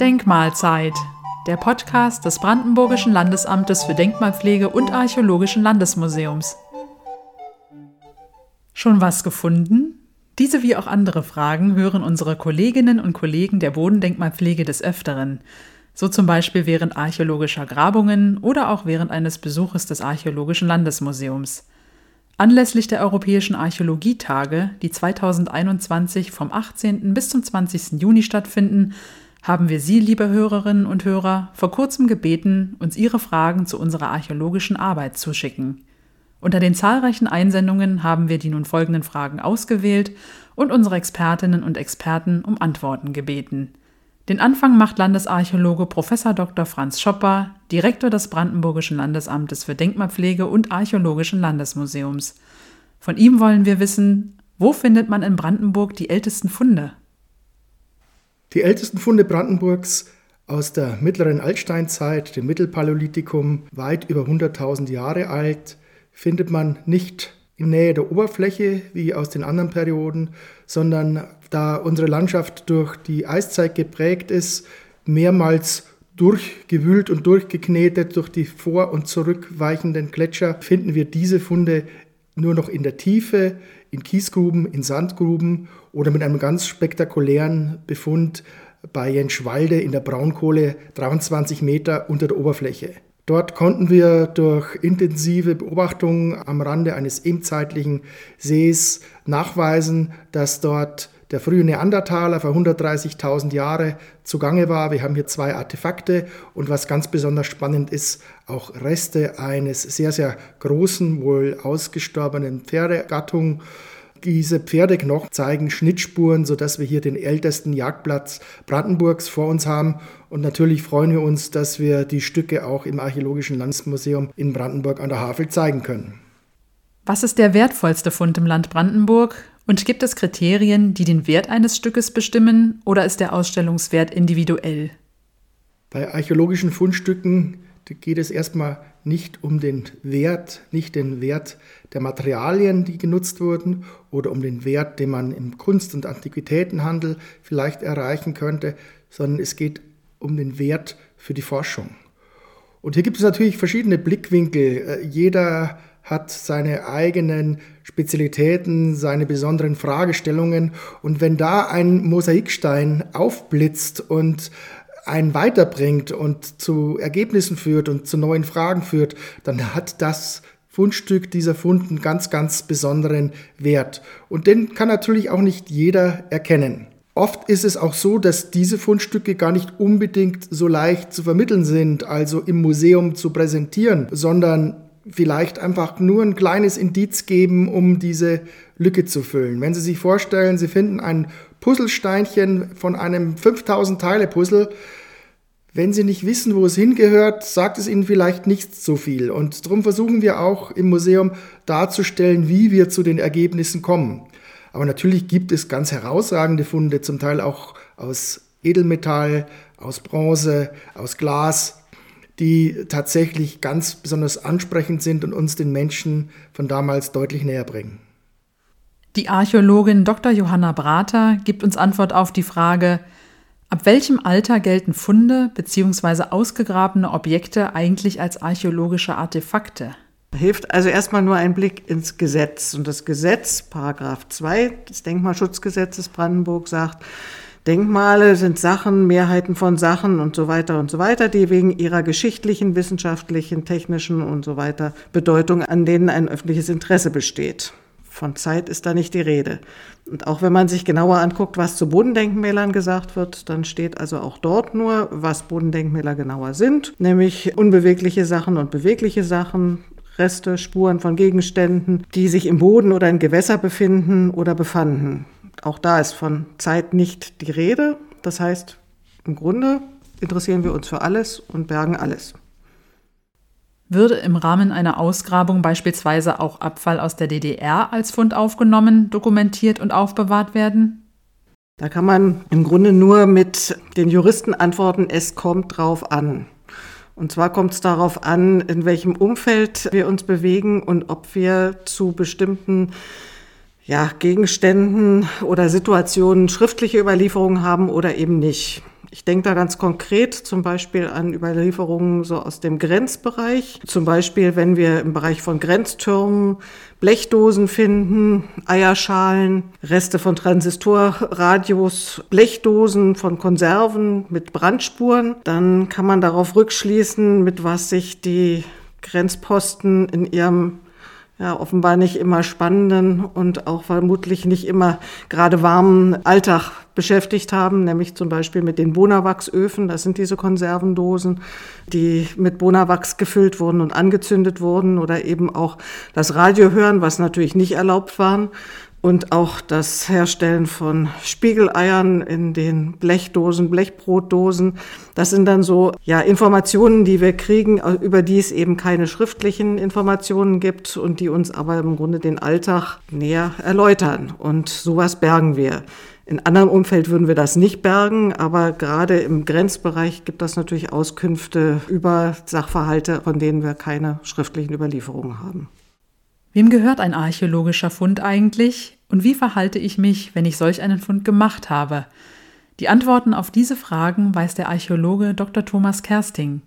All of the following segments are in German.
Denkmalzeit, der Podcast des Brandenburgischen Landesamtes für Denkmalpflege und Archäologischen Landesmuseums. Schon was gefunden? Diese wie auch andere Fragen hören unsere Kolleginnen und Kollegen der Bodendenkmalpflege des Öfteren, so zum Beispiel während archäologischer Grabungen oder auch während eines Besuches des Archäologischen Landesmuseums. Anlässlich der Europäischen Archäologietage, die 2021 vom 18. bis zum 20. Juni stattfinden, haben wir Sie, liebe Hörerinnen und Hörer, vor kurzem gebeten, uns Ihre Fragen zu unserer archäologischen Arbeit zu schicken. Unter den zahlreichen Einsendungen haben wir die nun folgenden Fragen ausgewählt und unsere Expertinnen und Experten um Antworten gebeten. Den Anfang macht Landesarchäologe Prof. Dr. Franz Schopper, Direktor des Brandenburgischen Landesamtes für Denkmalpflege und Archäologischen Landesmuseums. Von ihm wollen wir wissen, wo findet man in Brandenburg die ältesten Funde? Die ältesten Funde Brandenburgs aus der mittleren Altsteinzeit, dem Mittelpaläolithikum, weit über 100.000 Jahre alt, findet man nicht in Nähe der Oberfläche wie aus den anderen Perioden, sondern da unsere Landschaft durch die Eiszeit geprägt ist, mehrmals durchgewühlt und durchgeknetet durch die vor- und zurückweichenden Gletscher, finden wir diese Funde nur noch in der Tiefe, in Kiesgruben, in Sandgruben oder mit einem ganz spektakulären Befund bei Jenschwalde in der Braunkohle 23 Meter unter der Oberfläche. Dort konnten wir durch intensive Beobachtungen am Rande eines ebenzeitlichen Sees nachweisen, dass dort der frühe Neandertaler vor 130.000 Jahre zugange war. Wir haben hier zwei Artefakte und was ganz besonders spannend ist, auch Reste eines sehr, sehr großen, wohl ausgestorbenen Pferdegattung. Diese Pferdeknochen zeigen Schnittspuren, sodass wir hier den ältesten Jagdplatz Brandenburgs vor uns haben. Und natürlich freuen wir uns, dass wir die Stücke auch im Archäologischen Landesmuseum in Brandenburg an der Havel zeigen können. Was ist der wertvollste Fund im Land Brandenburg? Und gibt es Kriterien, die den Wert eines Stückes bestimmen, oder ist der Ausstellungswert individuell? Bei archäologischen Fundstücken geht es erstmal nicht um den Wert, nicht den Wert der Materialien, die genutzt wurden, oder um den Wert, den man im Kunst- und Antiquitätenhandel vielleicht erreichen könnte, sondern es geht um den Wert für die Forschung. Und hier gibt es natürlich verschiedene Blickwinkel. Äh, jeder hat seine eigenen Spezialitäten, seine besonderen Fragestellungen. Und wenn da ein Mosaikstein aufblitzt und einen weiterbringt und zu Ergebnissen führt und zu neuen Fragen führt, dann hat das Fundstück, dieser Fund einen ganz, ganz besonderen Wert. Und den kann natürlich auch nicht jeder erkennen. Oft ist es auch so, dass diese Fundstücke gar nicht unbedingt so leicht zu vermitteln sind, also im Museum zu präsentieren, sondern vielleicht einfach nur ein kleines Indiz geben, um diese Lücke zu füllen. Wenn Sie sich vorstellen, Sie finden ein Puzzlesteinchen von einem 5000 Teile Puzzle, wenn Sie nicht wissen, wo es hingehört, sagt es Ihnen vielleicht nicht so viel. Und darum versuchen wir auch im Museum darzustellen, wie wir zu den Ergebnissen kommen. Aber natürlich gibt es ganz herausragende Funde, zum Teil auch aus Edelmetall, aus Bronze, aus Glas, die tatsächlich ganz besonders ansprechend sind und uns den Menschen von damals deutlich näher bringen. Die Archäologin Dr. Johanna Brater gibt uns Antwort auf die Frage, Ab welchem Alter gelten Funde bzw. ausgegrabene Objekte eigentlich als archäologische Artefakte? Hilft also erstmal nur ein Blick ins Gesetz. Und das Gesetz, Paragraph 2 des Denkmalschutzgesetzes Brandenburg, sagt, Denkmale sind Sachen, Mehrheiten von Sachen und so weiter und so weiter, die wegen ihrer geschichtlichen, wissenschaftlichen, technischen und so weiter Bedeutung, an denen ein öffentliches Interesse besteht. Von Zeit ist da nicht die Rede. Und auch wenn man sich genauer anguckt, was zu Bodendenkmälern gesagt wird, dann steht also auch dort nur, was Bodendenkmäler genauer sind, nämlich unbewegliche Sachen und bewegliche Sachen, Reste, Spuren von Gegenständen, die sich im Boden oder in Gewässer befinden oder befanden. Auch da ist von Zeit nicht die Rede. Das heißt, im Grunde interessieren wir uns für alles und bergen alles. Würde im Rahmen einer Ausgrabung beispielsweise auch Abfall aus der DDR als Fund aufgenommen, dokumentiert und aufbewahrt werden? Da kann man im Grunde nur mit den Juristen antworten, es kommt drauf an. Und zwar kommt es darauf an, in welchem Umfeld wir uns bewegen und ob wir zu bestimmten ja, Gegenständen oder Situationen schriftliche Überlieferungen haben oder eben nicht. Ich denke da ganz konkret zum Beispiel an Überlieferungen so aus dem Grenzbereich. Zum Beispiel, wenn wir im Bereich von Grenztürmen Blechdosen finden, Eierschalen, Reste von Transistorradios, Blechdosen von Konserven mit Brandspuren, dann kann man darauf rückschließen, mit was sich die Grenzposten in ihrem ja, offenbar nicht immer spannenden und auch vermutlich nicht immer gerade warmen Alltag beschäftigt haben, nämlich zum Beispiel mit den Bonawachsöfen. Das sind diese Konservendosen, die mit Bonawachs gefüllt wurden und angezündet wurden oder eben auch das Radio hören, was natürlich nicht erlaubt war und auch das Herstellen von Spiegeleiern in den Blechdosen, Blechbrotdosen. Das sind dann so ja, Informationen, die wir kriegen, über die es eben keine schriftlichen Informationen gibt und die uns aber im Grunde den Alltag näher erläutern. Und sowas bergen wir. In anderem Umfeld würden wir das nicht bergen, aber gerade im Grenzbereich gibt es natürlich Auskünfte über Sachverhalte, von denen wir keine schriftlichen Überlieferungen haben. Wem gehört ein archäologischer Fund eigentlich und wie verhalte ich mich, wenn ich solch einen Fund gemacht habe? Die Antworten auf diese Fragen weiß der Archäologe Dr. Thomas Kersting.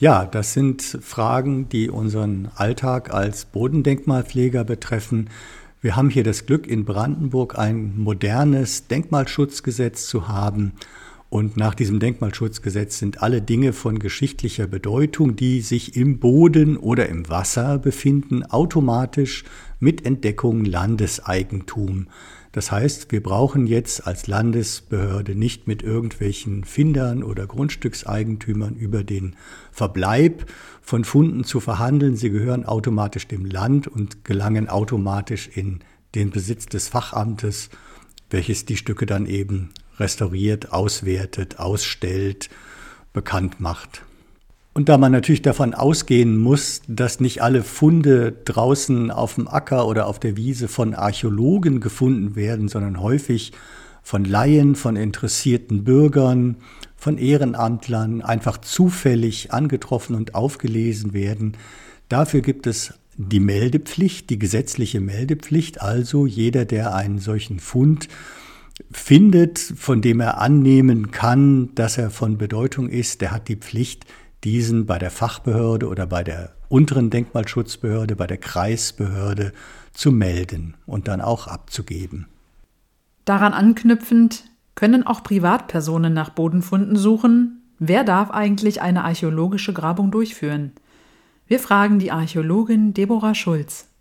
Ja, das sind Fragen, die unseren Alltag als Bodendenkmalpfleger betreffen. Wir haben hier das Glück, in Brandenburg ein modernes Denkmalschutzgesetz zu haben und nach diesem Denkmalschutzgesetz sind alle Dinge von geschichtlicher Bedeutung, die sich im Boden oder im Wasser befinden, automatisch mit Entdeckung Landeseigentum. Das heißt, wir brauchen jetzt als Landesbehörde nicht mit irgendwelchen Findern oder Grundstückseigentümern über den Verbleib von Funden zu verhandeln. Sie gehören automatisch dem Land und gelangen automatisch in den Besitz des Fachamtes, welches die Stücke dann eben restauriert, auswertet, ausstellt, bekannt macht. Und da man natürlich davon ausgehen muss, dass nicht alle Funde draußen auf dem Acker oder auf der Wiese von Archäologen gefunden werden, sondern häufig von Laien, von interessierten Bürgern, von Ehrenamtlern einfach zufällig angetroffen und aufgelesen werden. Dafür gibt es die Meldepflicht, die gesetzliche Meldepflicht, also jeder, der einen solchen Fund findet, von dem er annehmen kann, dass er von Bedeutung ist, der hat die Pflicht, diesen bei der Fachbehörde oder bei der unteren Denkmalschutzbehörde, bei der Kreisbehörde zu melden und dann auch abzugeben. Daran anknüpfend können auch Privatpersonen nach Bodenfunden suchen. Wer darf eigentlich eine archäologische Grabung durchführen? Wir fragen die Archäologin Deborah Schulz.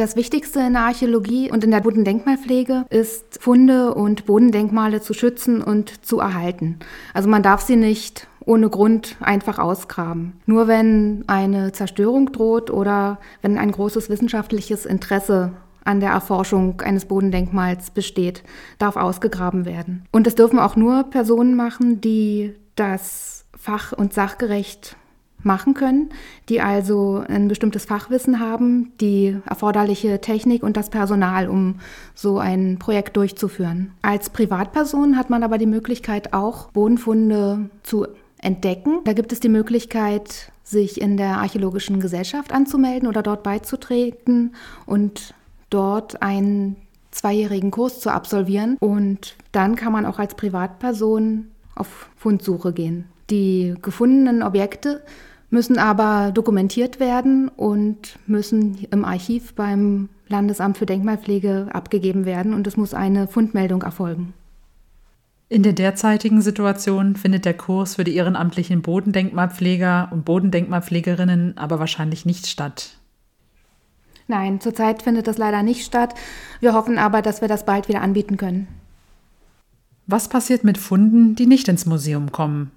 Das Wichtigste in der Archäologie und in der Bodendenkmalpflege ist, Funde und Bodendenkmale zu schützen und zu erhalten. Also man darf sie nicht ohne Grund einfach ausgraben. Nur wenn eine Zerstörung droht oder wenn ein großes wissenschaftliches Interesse an der Erforschung eines Bodendenkmals besteht, darf ausgegraben werden. Und das dürfen auch nur Personen machen, die das fach- und sachgerecht machen können, die also ein bestimmtes Fachwissen haben, die erforderliche Technik und das Personal, um so ein Projekt durchzuführen. Als Privatperson hat man aber die Möglichkeit, auch Bodenfunde zu entdecken. Da gibt es die Möglichkeit, sich in der Archäologischen Gesellschaft anzumelden oder dort beizutreten und dort einen zweijährigen Kurs zu absolvieren. Und dann kann man auch als Privatperson auf Fundsuche gehen. Die gefundenen Objekte müssen aber dokumentiert werden und müssen im Archiv beim Landesamt für Denkmalpflege abgegeben werden und es muss eine Fundmeldung erfolgen. In der derzeitigen Situation findet der Kurs für die ehrenamtlichen Bodendenkmalpfleger und Bodendenkmalpflegerinnen aber wahrscheinlich nicht statt. Nein, zurzeit findet das leider nicht statt. Wir hoffen aber, dass wir das bald wieder anbieten können. Was passiert mit Funden, die nicht ins Museum kommen?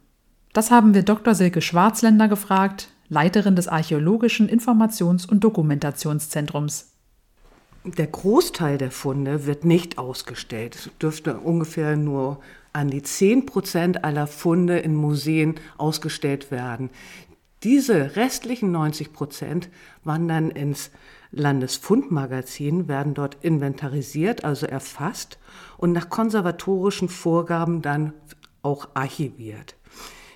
Das haben wir Dr. Silke Schwarzländer gefragt, Leiterin des Archäologischen Informations- und Dokumentationszentrums. Der Großteil der Funde wird nicht ausgestellt. Es dürfte ungefähr nur an die 10 Prozent aller Funde in Museen ausgestellt werden. Diese restlichen 90 Prozent wandern ins Landesfundmagazin, werden dort inventarisiert, also erfasst und nach konservatorischen Vorgaben dann auch archiviert.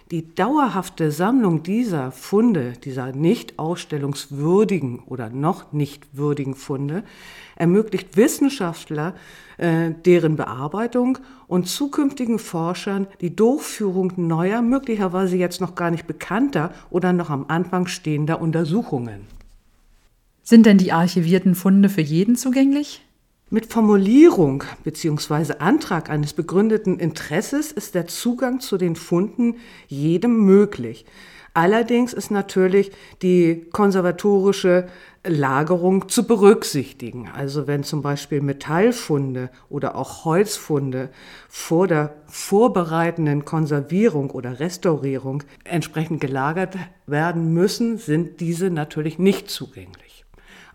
Die dauerhafte Sammlung dieser Funde, dieser nicht ausstellungswürdigen oder noch nicht würdigen Funde, ermöglicht Wissenschaftler äh, deren Bearbeitung und zukünftigen Forschern die Durchführung neuer, möglicherweise jetzt noch gar nicht bekannter oder noch am Anfang stehender Untersuchungen. Sind denn die archivierten Funde für jeden zugänglich? Mit Formulierung bzw. Antrag eines begründeten Interesses ist der Zugang zu den Funden jedem möglich. Allerdings ist natürlich die konservatorische Lagerung zu berücksichtigen. Also wenn zum Beispiel Metallfunde oder auch Holzfunde vor der vorbereitenden Konservierung oder Restaurierung entsprechend gelagert werden müssen, sind diese natürlich nicht zugänglich.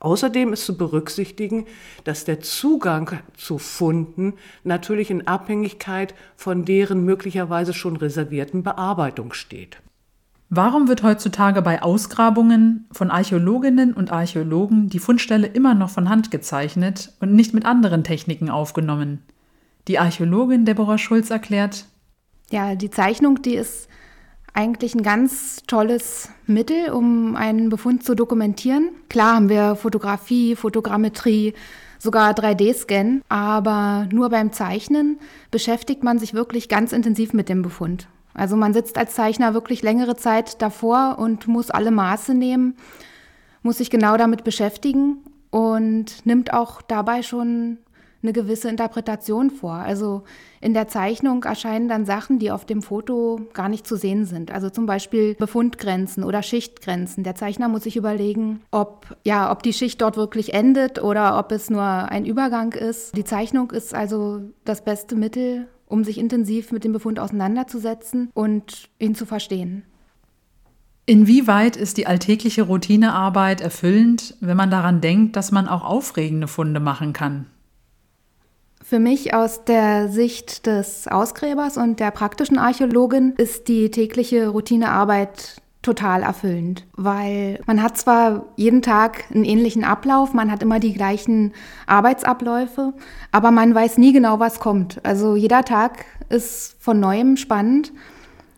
Außerdem ist zu berücksichtigen, dass der Zugang zu Funden natürlich in Abhängigkeit von deren möglicherweise schon reservierten Bearbeitung steht. Warum wird heutzutage bei Ausgrabungen von Archäologinnen und Archäologen die Fundstelle immer noch von Hand gezeichnet und nicht mit anderen Techniken aufgenommen? Die Archäologin Deborah Schulz erklärt, ja, die Zeichnung, die ist eigentlich ein ganz tolles Mittel, um einen Befund zu dokumentieren. Klar haben wir Fotografie, Fotogrammetrie, sogar 3D-Scan, aber nur beim Zeichnen beschäftigt man sich wirklich ganz intensiv mit dem Befund. Also man sitzt als Zeichner wirklich längere Zeit davor und muss alle Maße nehmen, muss sich genau damit beschäftigen und nimmt auch dabei schon eine gewisse Interpretation vor. Also in der Zeichnung erscheinen dann Sachen, die auf dem Foto gar nicht zu sehen sind. Also zum Beispiel Befundgrenzen oder Schichtgrenzen. Der Zeichner muss sich überlegen, ob, ja, ob die Schicht dort wirklich endet oder ob es nur ein Übergang ist. Die Zeichnung ist also das beste Mittel, um sich intensiv mit dem Befund auseinanderzusetzen und ihn zu verstehen. Inwieweit ist die alltägliche Routinearbeit erfüllend, wenn man daran denkt, dass man auch aufregende Funde machen kann? Für mich aus der Sicht des Ausgräbers und der praktischen Archäologin ist die tägliche Routinearbeit total erfüllend, weil man hat zwar jeden Tag einen ähnlichen Ablauf, man hat immer die gleichen Arbeitsabläufe, aber man weiß nie genau, was kommt. Also jeder Tag ist von neuem spannend.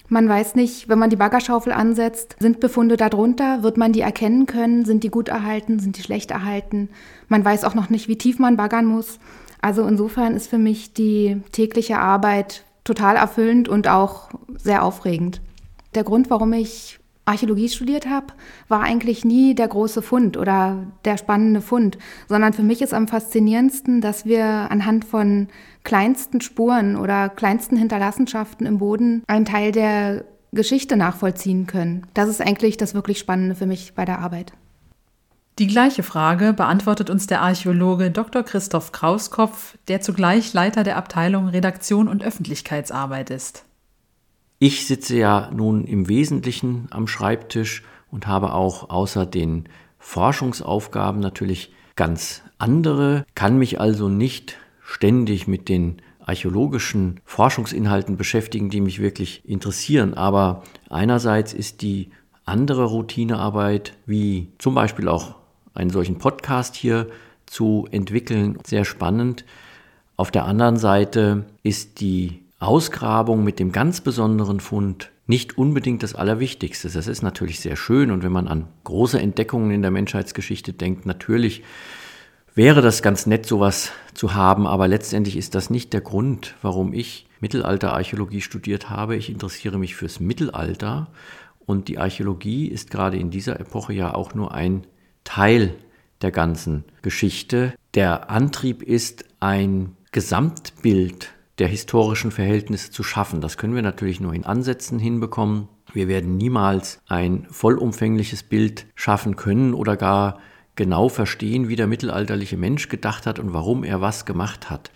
Man weiß nicht, wenn man die Baggerschaufel ansetzt, sind Befunde darunter, wird man die erkennen können, sind die gut erhalten, sind die schlecht erhalten. Man weiß auch noch nicht, wie tief man baggern muss. Also insofern ist für mich die tägliche Arbeit total erfüllend und auch sehr aufregend. Der Grund, warum ich Archäologie studiert habe, war eigentlich nie der große Fund oder der spannende Fund, sondern für mich ist am faszinierendsten, dass wir anhand von kleinsten Spuren oder kleinsten Hinterlassenschaften im Boden einen Teil der Geschichte nachvollziehen können. Das ist eigentlich das wirklich Spannende für mich bei der Arbeit. Die gleiche Frage beantwortet uns der Archäologe Dr. Christoph Krauskopf, der zugleich Leiter der Abteilung Redaktion und Öffentlichkeitsarbeit ist. Ich sitze ja nun im Wesentlichen am Schreibtisch und habe auch außer den Forschungsaufgaben natürlich ganz andere, kann mich also nicht ständig mit den archäologischen Forschungsinhalten beschäftigen, die mich wirklich interessieren. Aber einerseits ist die andere Routinearbeit, wie zum Beispiel auch einen solchen Podcast hier zu entwickeln. Sehr spannend. Auf der anderen Seite ist die Ausgrabung mit dem ganz besonderen Fund nicht unbedingt das Allerwichtigste. Das ist natürlich sehr schön und wenn man an große Entdeckungen in der Menschheitsgeschichte denkt, natürlich wäre das ganz nett, sowas zu haben, aber letztendlich ist das nicht der Grund, warum ich Mittelalterarchäologie studiert habe. Ich interessiere mich fürs Mittelalter und die Archäologie ist gerade in dieser Epoche ja auch nur ein Teil der ganzen Geschichte. Der Antrieb ist, ein Gesamtbild der historischen Verhältnisse zu schaffen. Das können wir natürlich nur in Ansätzen hinbekommen. Wir werden niemals ein vollumfängliches Bild schaffen können oder gar genau verstehen, wie der mittelalterliche Mensch gedacht hat und warum er was gemacht hat.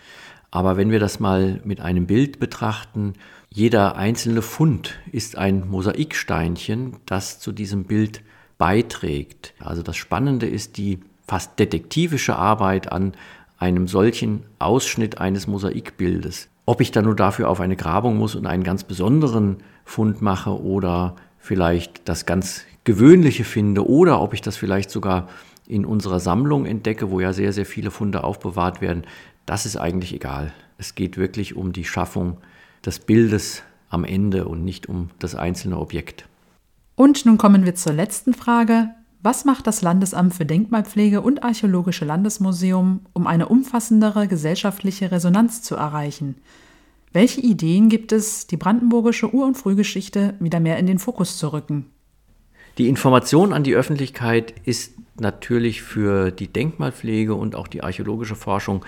Aber wenn wir das mal mit einem Bild betrachten, jeder einzelne Fund ist ein Mosaiksteinchen, das zu diesem Bild beiträgt. Also das Spannende ist die fast detektivische Arbeit an einem solchen Ausschnitt eines Mosaikbildes. Ob ich dann nur dafür auf eine Grabung muss und einen ganz besonderen Fund mache oder vielleicht das ganz Gewöhnliche finde oder ob ich das vielleicht sogar in unserer Sammlung entdecke, wo ja sehr, sehr viele Funde aufbewahrt werden, das ist eigentlich egal. Es geht wirklich um die Schaffung des Bildes am Ende und nicht um das einzelne Objekt. Und nun kommen wir zur letzten Frage. Was macht das Landesamt für Denkmalpflege und Archäologische Landesmuseum, um eine umfassendere gesellschaftliche Resonanz zu erreichen? Welche Ideen gibt es, die brandenburgische Ur- und Frühgeschichte wieder mehr in den Fokus zu rücken? Die Information an die Öffentlichkeit ist natürlich für die Denkmalpflege und auch die archäologische Forschung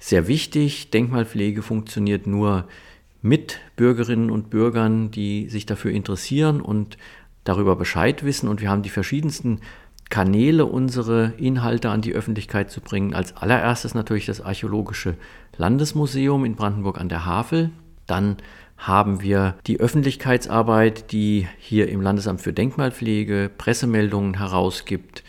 sehr wichtig. Denkmalpflege funktioniert nur mit Bürgerinnen und Bürgern, die sich dafür interessieren und darüber Bescheid wissen. Und wir haben die verschiedensten Kanäle, unsere Inhalte an die Öffentlichkeit zu bringen. Als allererstes natürlich das Archäologische Landesmuseum in Brandenburg an der Havel. Dann haben wir die Öffentlichkeitsarbeit, die hier im Landesamt für Denkmalpflege Pressemeldungen herausgibt,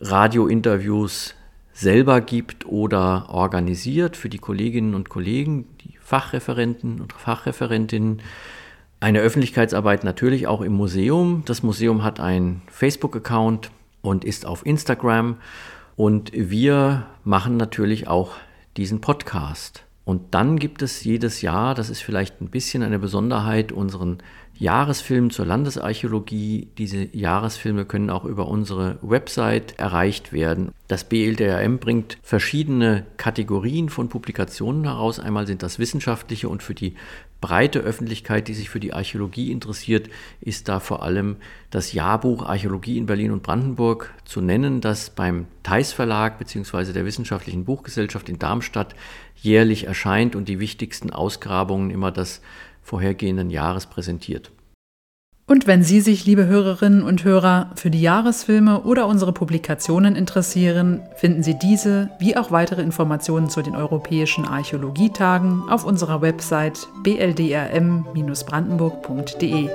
Radiointerviews selber gibt oder organisiert für die Kolleginnen und Kollegen, die Fachreferenten und Fachreferentinnen. Eine Öffentlichkeitsarbeit natürlich auch im Museum. Das Museum hat einen Facebook-Account und ist auf Instagram. Und wir machen natürlich auch diesen Podcast. Und dann gibt es jedes Jahr, das ist vielleicht ein bisschen eine Besonderheit, unseren Jahresfilm zur Landesarchäologie. Diese Jahresfilme können auch über unsere Website erreicht werden. Das BLDRM bringt verschiedene Kategorien von Publikationen heraus. Einmal sind das wissenschaftliche und für die breite Öffentlichkeit, die sich für die Archäologie interessiert, ist da vor allem das Jahrbuch Archäologie in Berlin und Brandenburg zu nennen, das beim Theis Verlag bzw. der Wissenschaftlichen Buchgesellschaft in Darmstadt jährlich erscheint und die wichtigsten Ausgrabungen immer des vorhergehenden Jahres präsentiert. Und wenn Sie sich, liebe Hörerinnen und Hörer, für die Jahresfilme oder unsere Publikationen interessieren, finden Sie diese wie auch weitere Informationen zu den europäischen Archäologietagen auf unserer Website bldrm-brandenburg.de.